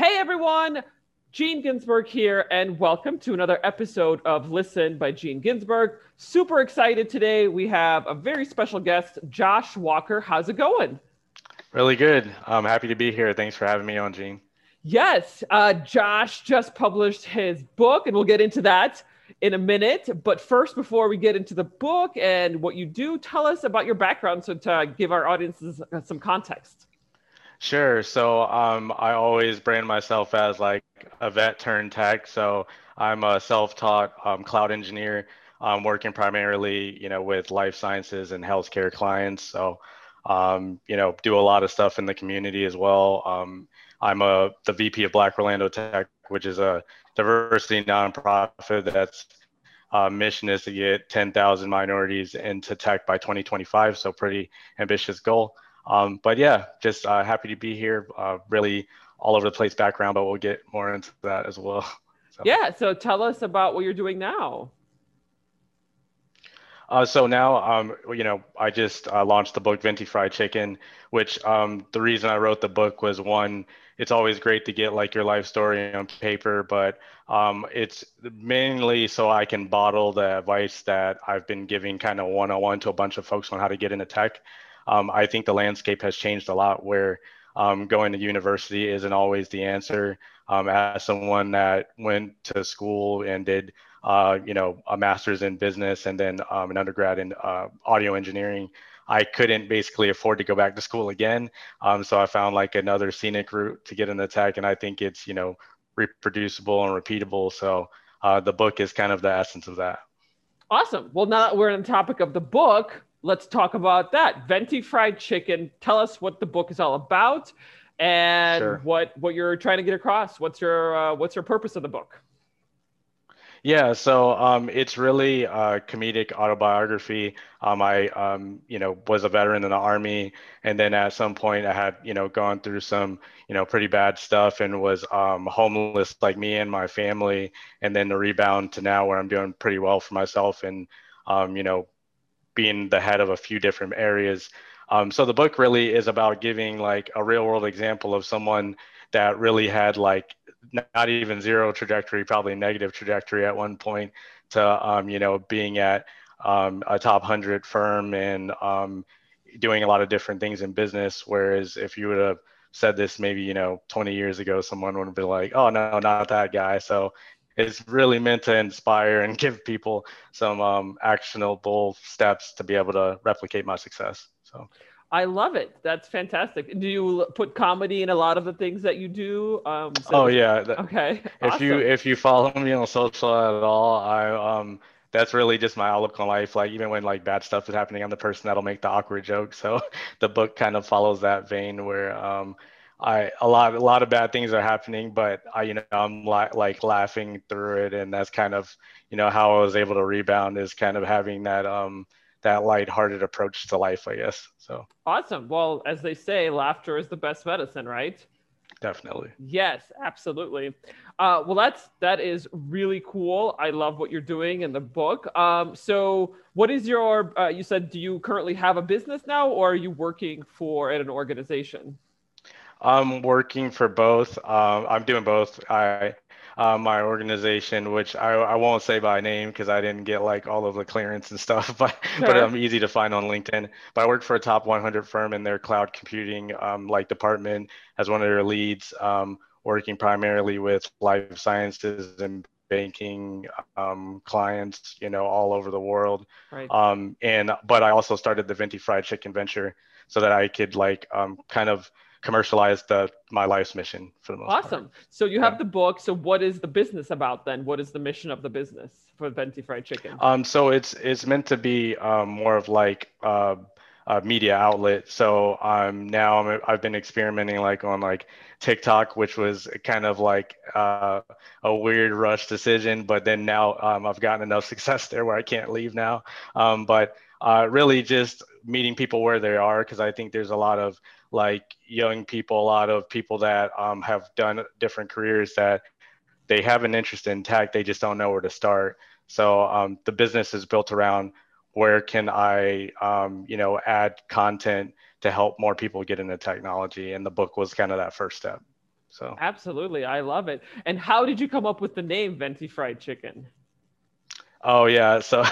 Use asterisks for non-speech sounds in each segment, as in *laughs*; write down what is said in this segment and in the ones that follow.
Hey everyone, Gene Ginsburg here, and welcome to another episode of Listen by Gene Ginsburg. Super excited today. We have a very special guest, Josh Walker. How's it going? Really good. I'm happy to be here. Thanks for having me on, Gene. Yes, uh, Josh just published his book, and we'll get into that in a minute. But first, before we get into the book and what you do, tell us about your background so to give our audiences some context. Sure. So um, I always brand myself as like a vet turned tech. So I'm a self-taught um, cloud engineer, I'm working primarily, you know, with life sciences and healthcare clients. So, um, you know, do a lot of stuff in the community as well. Um, I'm a the VP of Black Orlando Tech, which is a diversity nonprofit that's uh, mission is to get 10,000 minorities into tech by 2025. So pretty ambitious goal. Um, but yeah, just uh, happy to be here. Uh, really all over the place background, but we'll get more into that as well. *laughs* So. Yeah. So tell us about what you're doing now. Uh, so now, um, you know, I just uh, launched the book Venti Fried Chicken, which um, the reason I wrote the book was one, it's always great to get like your life story on paper, but um, it's mainly so I can bottle the advice that I've been giving kind of one on one to a bunch of folks on how to get into tech um, I think the landscape has changed a lot where um, going to university isn't always the answer. Um, as someone that went to school and did, uh, you know, a master's in business and then um, an undergrad in uh, audio engineering, I couldn't basically afford to go back to school again. Um, so I found like another scenic route to get into tech, and I think it's you know reproducible and repeatable. So uh, the book is kind of the essence of that. Awesome. Well, now that we're on the topic of the book, let's talk about that. Venti Fried Chicken. Tell us what the book is all about and sure. what what you're trying to get across. What's your uh, what's your purpose of the book? Yeah, so um, it's really a comedic autobiography. Um, I, um, you know, was a veteran in the army, and then at some point I had, you know, gone through some, you know, pretty bad stuff and was um, homeless, like me and my family, and then the rebound to now where I'm doing pretty well for myself and, um, you know, being the head of a few different areas. Um, so the book really is about giving like a real world example of someone that really had like not even zero trajectory, probably negative trajectory at one point to, um, you know, being at um, a top 100 firm and um, doing a lot of different things in business. Whereas if you would have said this maybe, you know, 20 years ago, someone would have been like, oh, no, not that guy. So it's really meant to inspire and *laughs* give people some um, actionable steps to be able to replicate my success. So I love it. That's fantastic. Do you put comedy in a lot of the things that you do? Um, so oh yeah. *laughs* Okay. If awesome. you if you follow me on social at all, I um that's really just my outlook on life. Like even when like bad stuff is happening, I'm the person that'll make the awkward joke. So *laughs* the book kind of follows that vein where um I a lot a lot of bad things are happening, but I you know I'm li- like laughing through it, and that's kind of you know how I was able to rebound is kind of having that um that lighthearted approach to life, I guess. So awesome. Well, as they say, laughter is the best medicine, right? Definitely. Yes, absolutely. Uh, well, that's that is really cool. I love what you're doing in the book. Um, so, what is your? Uh, you said, do you currently have a business now, or are you working for at an organization? I'm working for both. Um, I'm doing both. I uh, my organization, which I, I won't say by name because I didn't get like all of the clearance and *laughs* stuff, but sure. but I'm easy to find on LinkedIn. But I work for a top 100 firm in their cloud computing um, like department as one of their leads, um, working primarily with life sciences and banking um, clients, you know, all over the world. Right. Um, and but I also started the Venti Fried Chicken venture so that I could like um, kind of commercialize the my life's mission for the most awesome part. so you have yeah. the book so what is the business about then what is the mission of the business for venti fried chicken um so it's it's meant to be um, more of like uh, uh, media outlet. So um, now I'm, I've been experimenting like on like TikTok, which was kind of like uh, a weird rush decision, but then now um, I've gotten enough *laughs* success there where I can't leave now. Um, but uh, really just meeting people where they are because I think there's a lot of like young people, a lot of people that um, have done different careers that they have an interest in tech, they just don't know where to start. So um, the business is built around where can I, um, you know, add content to help more people get into technology, and the book was kind of that first step. So absolutely, I love it. And how did you come up with the name Venti Fried Chicken? Oh yeah, so *laughs* uh,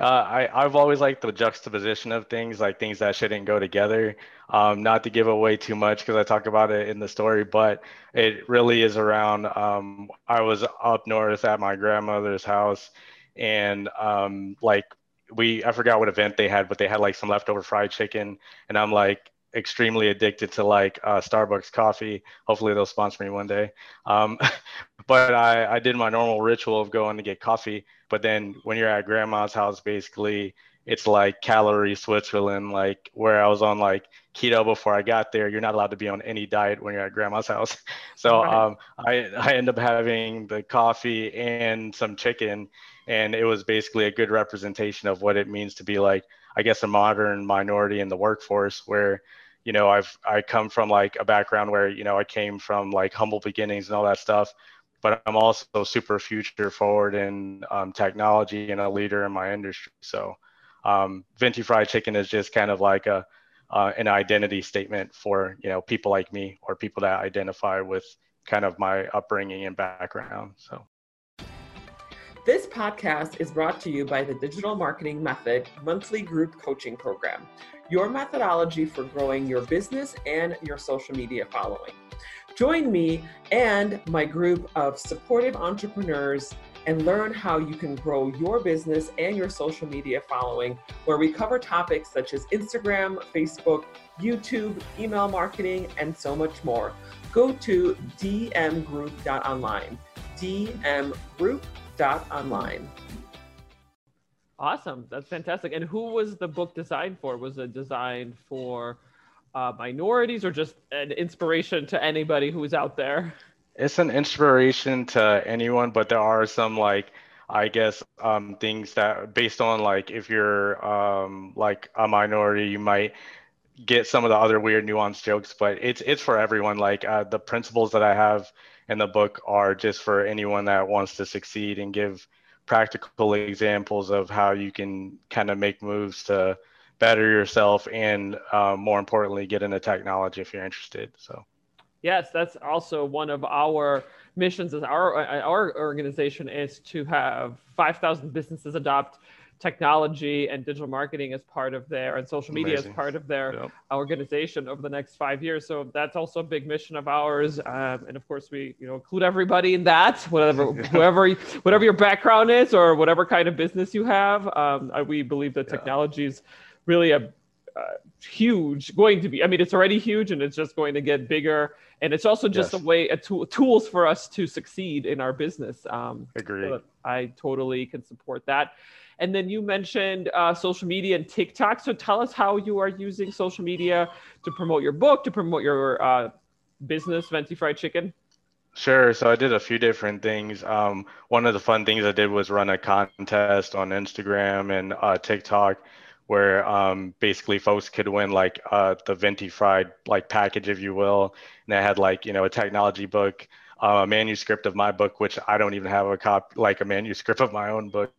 I I've always liked the juxtaposition of things, like things that shouldn't go together. Um, not to give away too much because I talk about it in the story, but it really is around. Um, I was up north at my grandmother's house, and um, like we I forgot what event they had, but they had like some leftover fried chicken, and I'm like extremely addicted to like uh, Starbucks coffee. Hopefully they'll sponsor me one day. Um, *laughs* but I, I did my normal ritual of going to get coffee. But then when you're at grandma's house, basically it's like calorie Switzerland, like where I was on like keto before I got there. You're not allowed to be on any diet when you're at grandma's house. *laughs* So right. um, I, I end up having the coffee and some chicken. And it was basically a good representation of what it means to be like, I guess, a modern minority in the workforce where, you know, I've, I come from like a background where, you know, I came from like humble beginnings and all that stuff but I'm also super future forward in um, technology and a leader in my industry. So um, Venti Fried Chicken is just kind of like a uh, an identity statement for you know people like me or people that identify with kind of my upbringing and background. So. This podcast is brought to you by the Digital Marketing Method monthly group coaching program, your methodology for growing your business and your social media following. Join me and my group of supportive entrepreneurs and learn how you can grow your business and your social media following, where we cover topics such as Instagram, Facebook, YouTube, email marketing, and so much more. Go to dmgroup.online. dmgroup.online. Awesome. That's fantastic. And who was the book designed for? Was it designed for uh, minorities or just an inspiration to anybody who's out there? it's an inspiration to anyone, but there are some like I guess um, things that based on like if you're um, like a minority, you might get some of the other weird nuanced jokes, but it's it's for everyone. Like uh, the principles that I have in the book are just for anyone that wants to succeed and give practical examples of how you can kind of make moves to better yourself and uh, more importantly get into technology if you're interested. So. Yes, that's also one of our missions as our our organization is to have 5,000 businesses adopt technology and digital marketing as part of their and social media Amazing. as part of their yep. organization over the next five years. So that's also a big mission of ours, um, and of course we you know include everybody in that, whatever *laughs* whoever whatever your background is or whatever kind of business you have. Um, we believe that technology is really a uh, huge going to be i mean it's already huge and it's just going to get bigger and it's also just yes. a way a tool, tools for us to succeed in our business um agree so i totally can support that and then you mentioned uh, social media and tiktok so tell us how you are using social media to promote your book to promote your uh, business venti fried chicken Sure. So I did a few different things. Um, one of the fun things I did was run a contest on Instagram and uh, TikTok where um, basically folks could win like uh, the Venti Fried like package, if you will. And I had like you know a technology book, uh, a manuscript of my book, which I don't even have a copy, like a manuscript of my own book,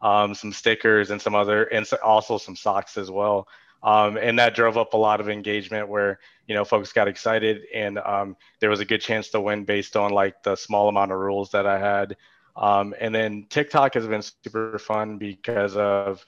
um, some stickers and some other, and also some socks as well. Um, and that drove up a lot of engagement where you know folks got excited and um, there was a good chance to win based on like the small amount of rules that I had. Um, and then TikTok has been super fun because of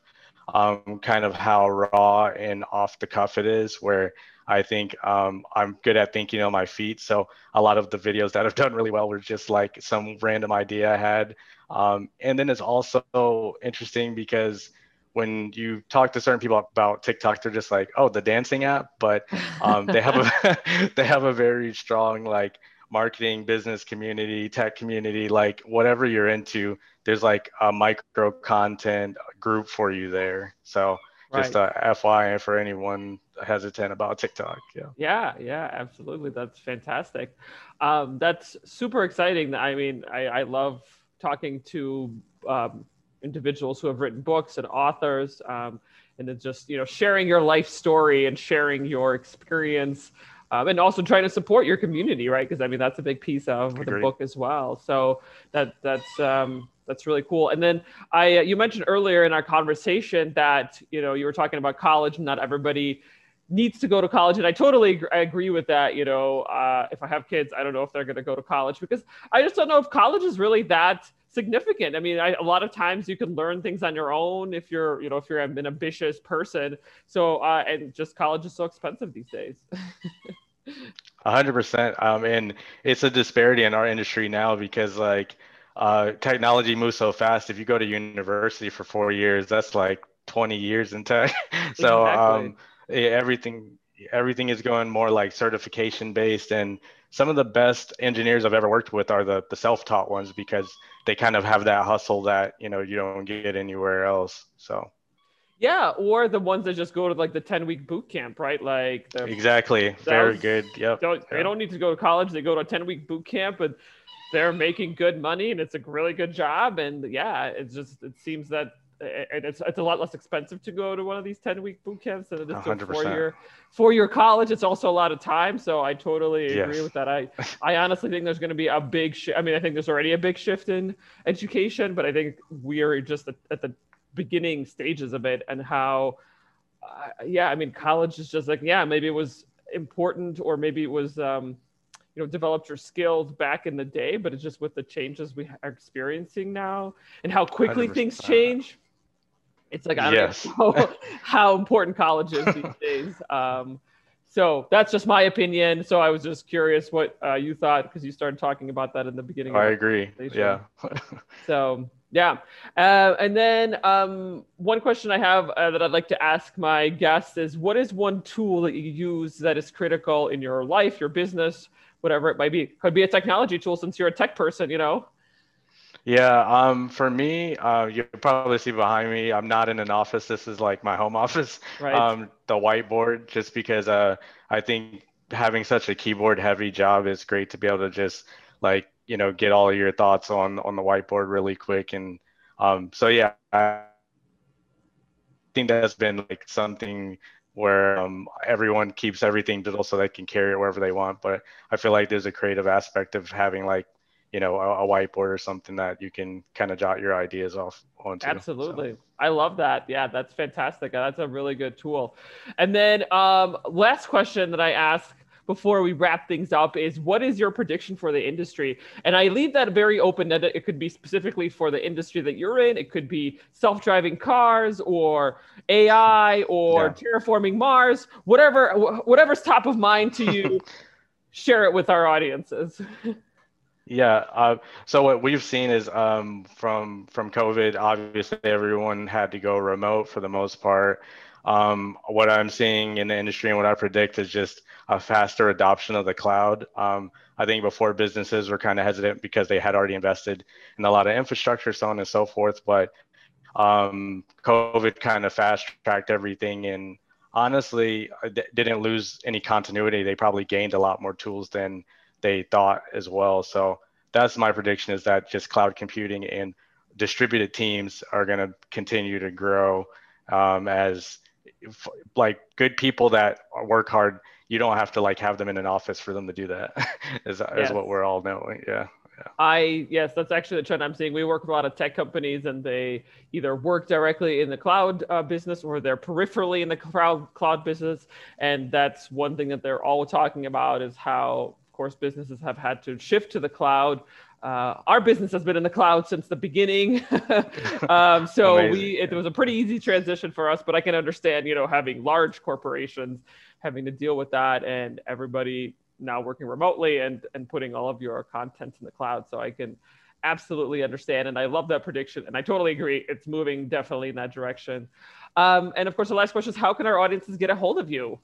um, kind of how raw and off the cuff it is, where I think um, I'm good at thinking on my feet. So a lot of the videos that have *laughs* done really well were just like some random idea I had. Um, and then it's also interesting because when you talk to certain people about TikTok, they're just like, "Oh, the dancing app," but um, they have a *laughs* *laughs* they have a very strong like marketing, business community, tech community, like whatever you're into, there's like a micro content group for you there. So just right. a FYI for anyone hesitant about TikTok. Yeah. Yeah, yeah, absolutely. That's fantastic. Um, that's super exciting. I mean, I, I love talking to um, individuals who have written books and authors, um, and then just you know sharing your life story and sharing your experience. Um, and also trying to support your community, right? Because I mean that's a big piece of Agreed. the book as well. So that that's um, that's really cool. And then I, uh, you mentioned earlier in our conversation that you know you were talking about college. and Not everybody needs to go to college, and I totally I agree with that. You know, uh, if I have kids, I don't know if they're going to go to college because I just don't know if college is really that significant. I mean, I, a lot of times you can learn things on your own if you're, you know, if you're an ambitious person. So, uh, and just college is so expensive these days. *laughs* Hundred percent. Um, and it's a disparity in our industry now because like uh, technology moves so fast. If you go to university for four years, that's like 20 years in tech. *laughs* so exactly. um, everything everything is going more like certification based and some of the best engineers I've ever worked with are the, the self-taught ones because they kind of have that hustle that you know you don't get anywhere else. So yeah, or the ones that just go to like the 10 week boot camp, right? Like exactly. Very good. Yep. Don't, They don't need to go to college. They go to a 10 week boot camp and they're making good money and it's a really good job. And yeah, it's just, it seems that and it's, it's a lot less expensive to go to one of these 10 week boot camps than it is to a four year four year college it's also a lot of time so i totally agree yes. with that i i honestly think there's going to be a big shift i mean i think there's already a big shift in education but i think we are just at, at the beginning stages of it and how uh, yeah i mean college is just like yeah maybe it was important or maybe it was um, you know developed your skills back in the day but it's just with the changes we are experiencing now and how quickly 100%. things change it's like i don't yes. know *laughs* how important college is these *laughs* days um, so that's just my opinion so i was just curious what uh, you thought because you started talking about that in the beginning i agree yeah *laughs* so yeah. Uh, and then um, one question I have uh, that I'd like to ask my guests is what is one tool that you use that is critical in your life, your business, whatever it might be? Could be a technology tool since you're a tech person, you know? Yeah, um, for me, uh, you probably see behind me, I'm not in an office. This is like my home *laughs* office, right. um, the whiteboard, just because uh, I think having such a keyboard heavy job is great to be able to just like you know get all of your thoughts on on the whiteboard really quick and um, so yeah i think that's been like something where um, everyone keeps everything digital so they can carry it wherever they want. But i feel like there's a creative aspect of having like you know a, a whiteboard or something that you can kind of jot your ideas off onto. Absolutely. So. i love that. Yeah that's fantastic. That's a really good tool. And then um, last question that i ask before we wrap things up is what is your prediction for the industry? And I leave that very open that it could be specifically for the industry that you're in. It could be self-driving cars or AI or yeah. terraforming Mars, whatever whatever's top of mind to *laughs* you. share it with our audiences. *laughs* Yeah. Uh, so what we've seen is um, from from COVID, obviously everyone had to go remote for the most part. Um, what I'm seeing in the industry and what I predict is just a faster adoption of the cloud. Um, I think before businesses were kind of hesitant because they had already invested in a lot of infrastructure, so on and so forth. But um, COVID kind of fast tracked everything and honestly uh, didn't lose any continuity. They probably gained a lot more tools than they thought as well. So that's my prediction is that just cloud computing and distributed teams are going to continue to grow um, as like good people that work hard you don't have to like have them in an office for them to do that *laughs* is, yes. is what we're all knowing yeah yeah. I yes, that's actually the trend I'm seeing. We work with a lot of tech companies, and they either work directly in the cloud uh, business or they're peripherally in the cloud cloud business. And that's one thing that they're all talking about is how, course, businesses have had to shift to the cloud uh, our business has been in the cloud since the beginning. *laughs* um, so Amazing. we it was a pretty easy transition for us, but I can understand, you know, having large corporations having to deal with that and everybody now working remotely and and putting all of your content in the cloud. So I can absolutely understand and I love that prediction and I totally agree. It's moving definitely in that direction. Um, and of course, the last question is how can our audiences get a hold of you?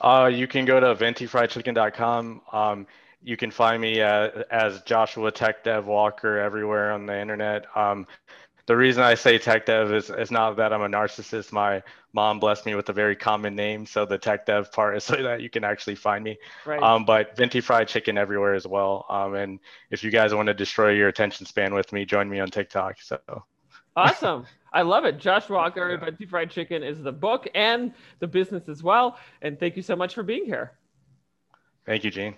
Uh, you can go to ventifriedchicken.com. Um, you can find me uh, as Joshua Tech Dev Walker everywhere on the internet. Um, the reason I say tech dev is, is not that I'm a narcissist. My mom blessed me with a very common name. So the tech dev part is *laughs* so that you can actually find me. Right. Um, but Venti Fried Chicken everywhere as well. Um, and if you guys want to destroy your attention span with me, join me on TikTok. So awesome. *laughs* I love it. Josh Walker, Venti Fried Chicken is the book and the business as well. And thank you so much for being here. Thank you, Gene.